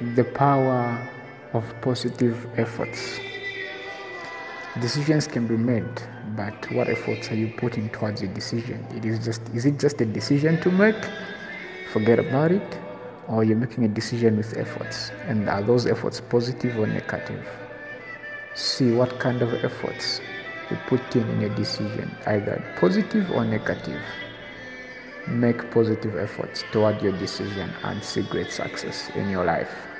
the power of positive efforts. Decisions can be made, but what efforts are you putting towards a decision? It is just is it just a decision to make? Forget about it, or you're making a decision with efforts, and are those efforts positive or negative? See what kind of efforts you put in in your decision, either positive or negative. Make positive efforts toward your decision and see great success in your life.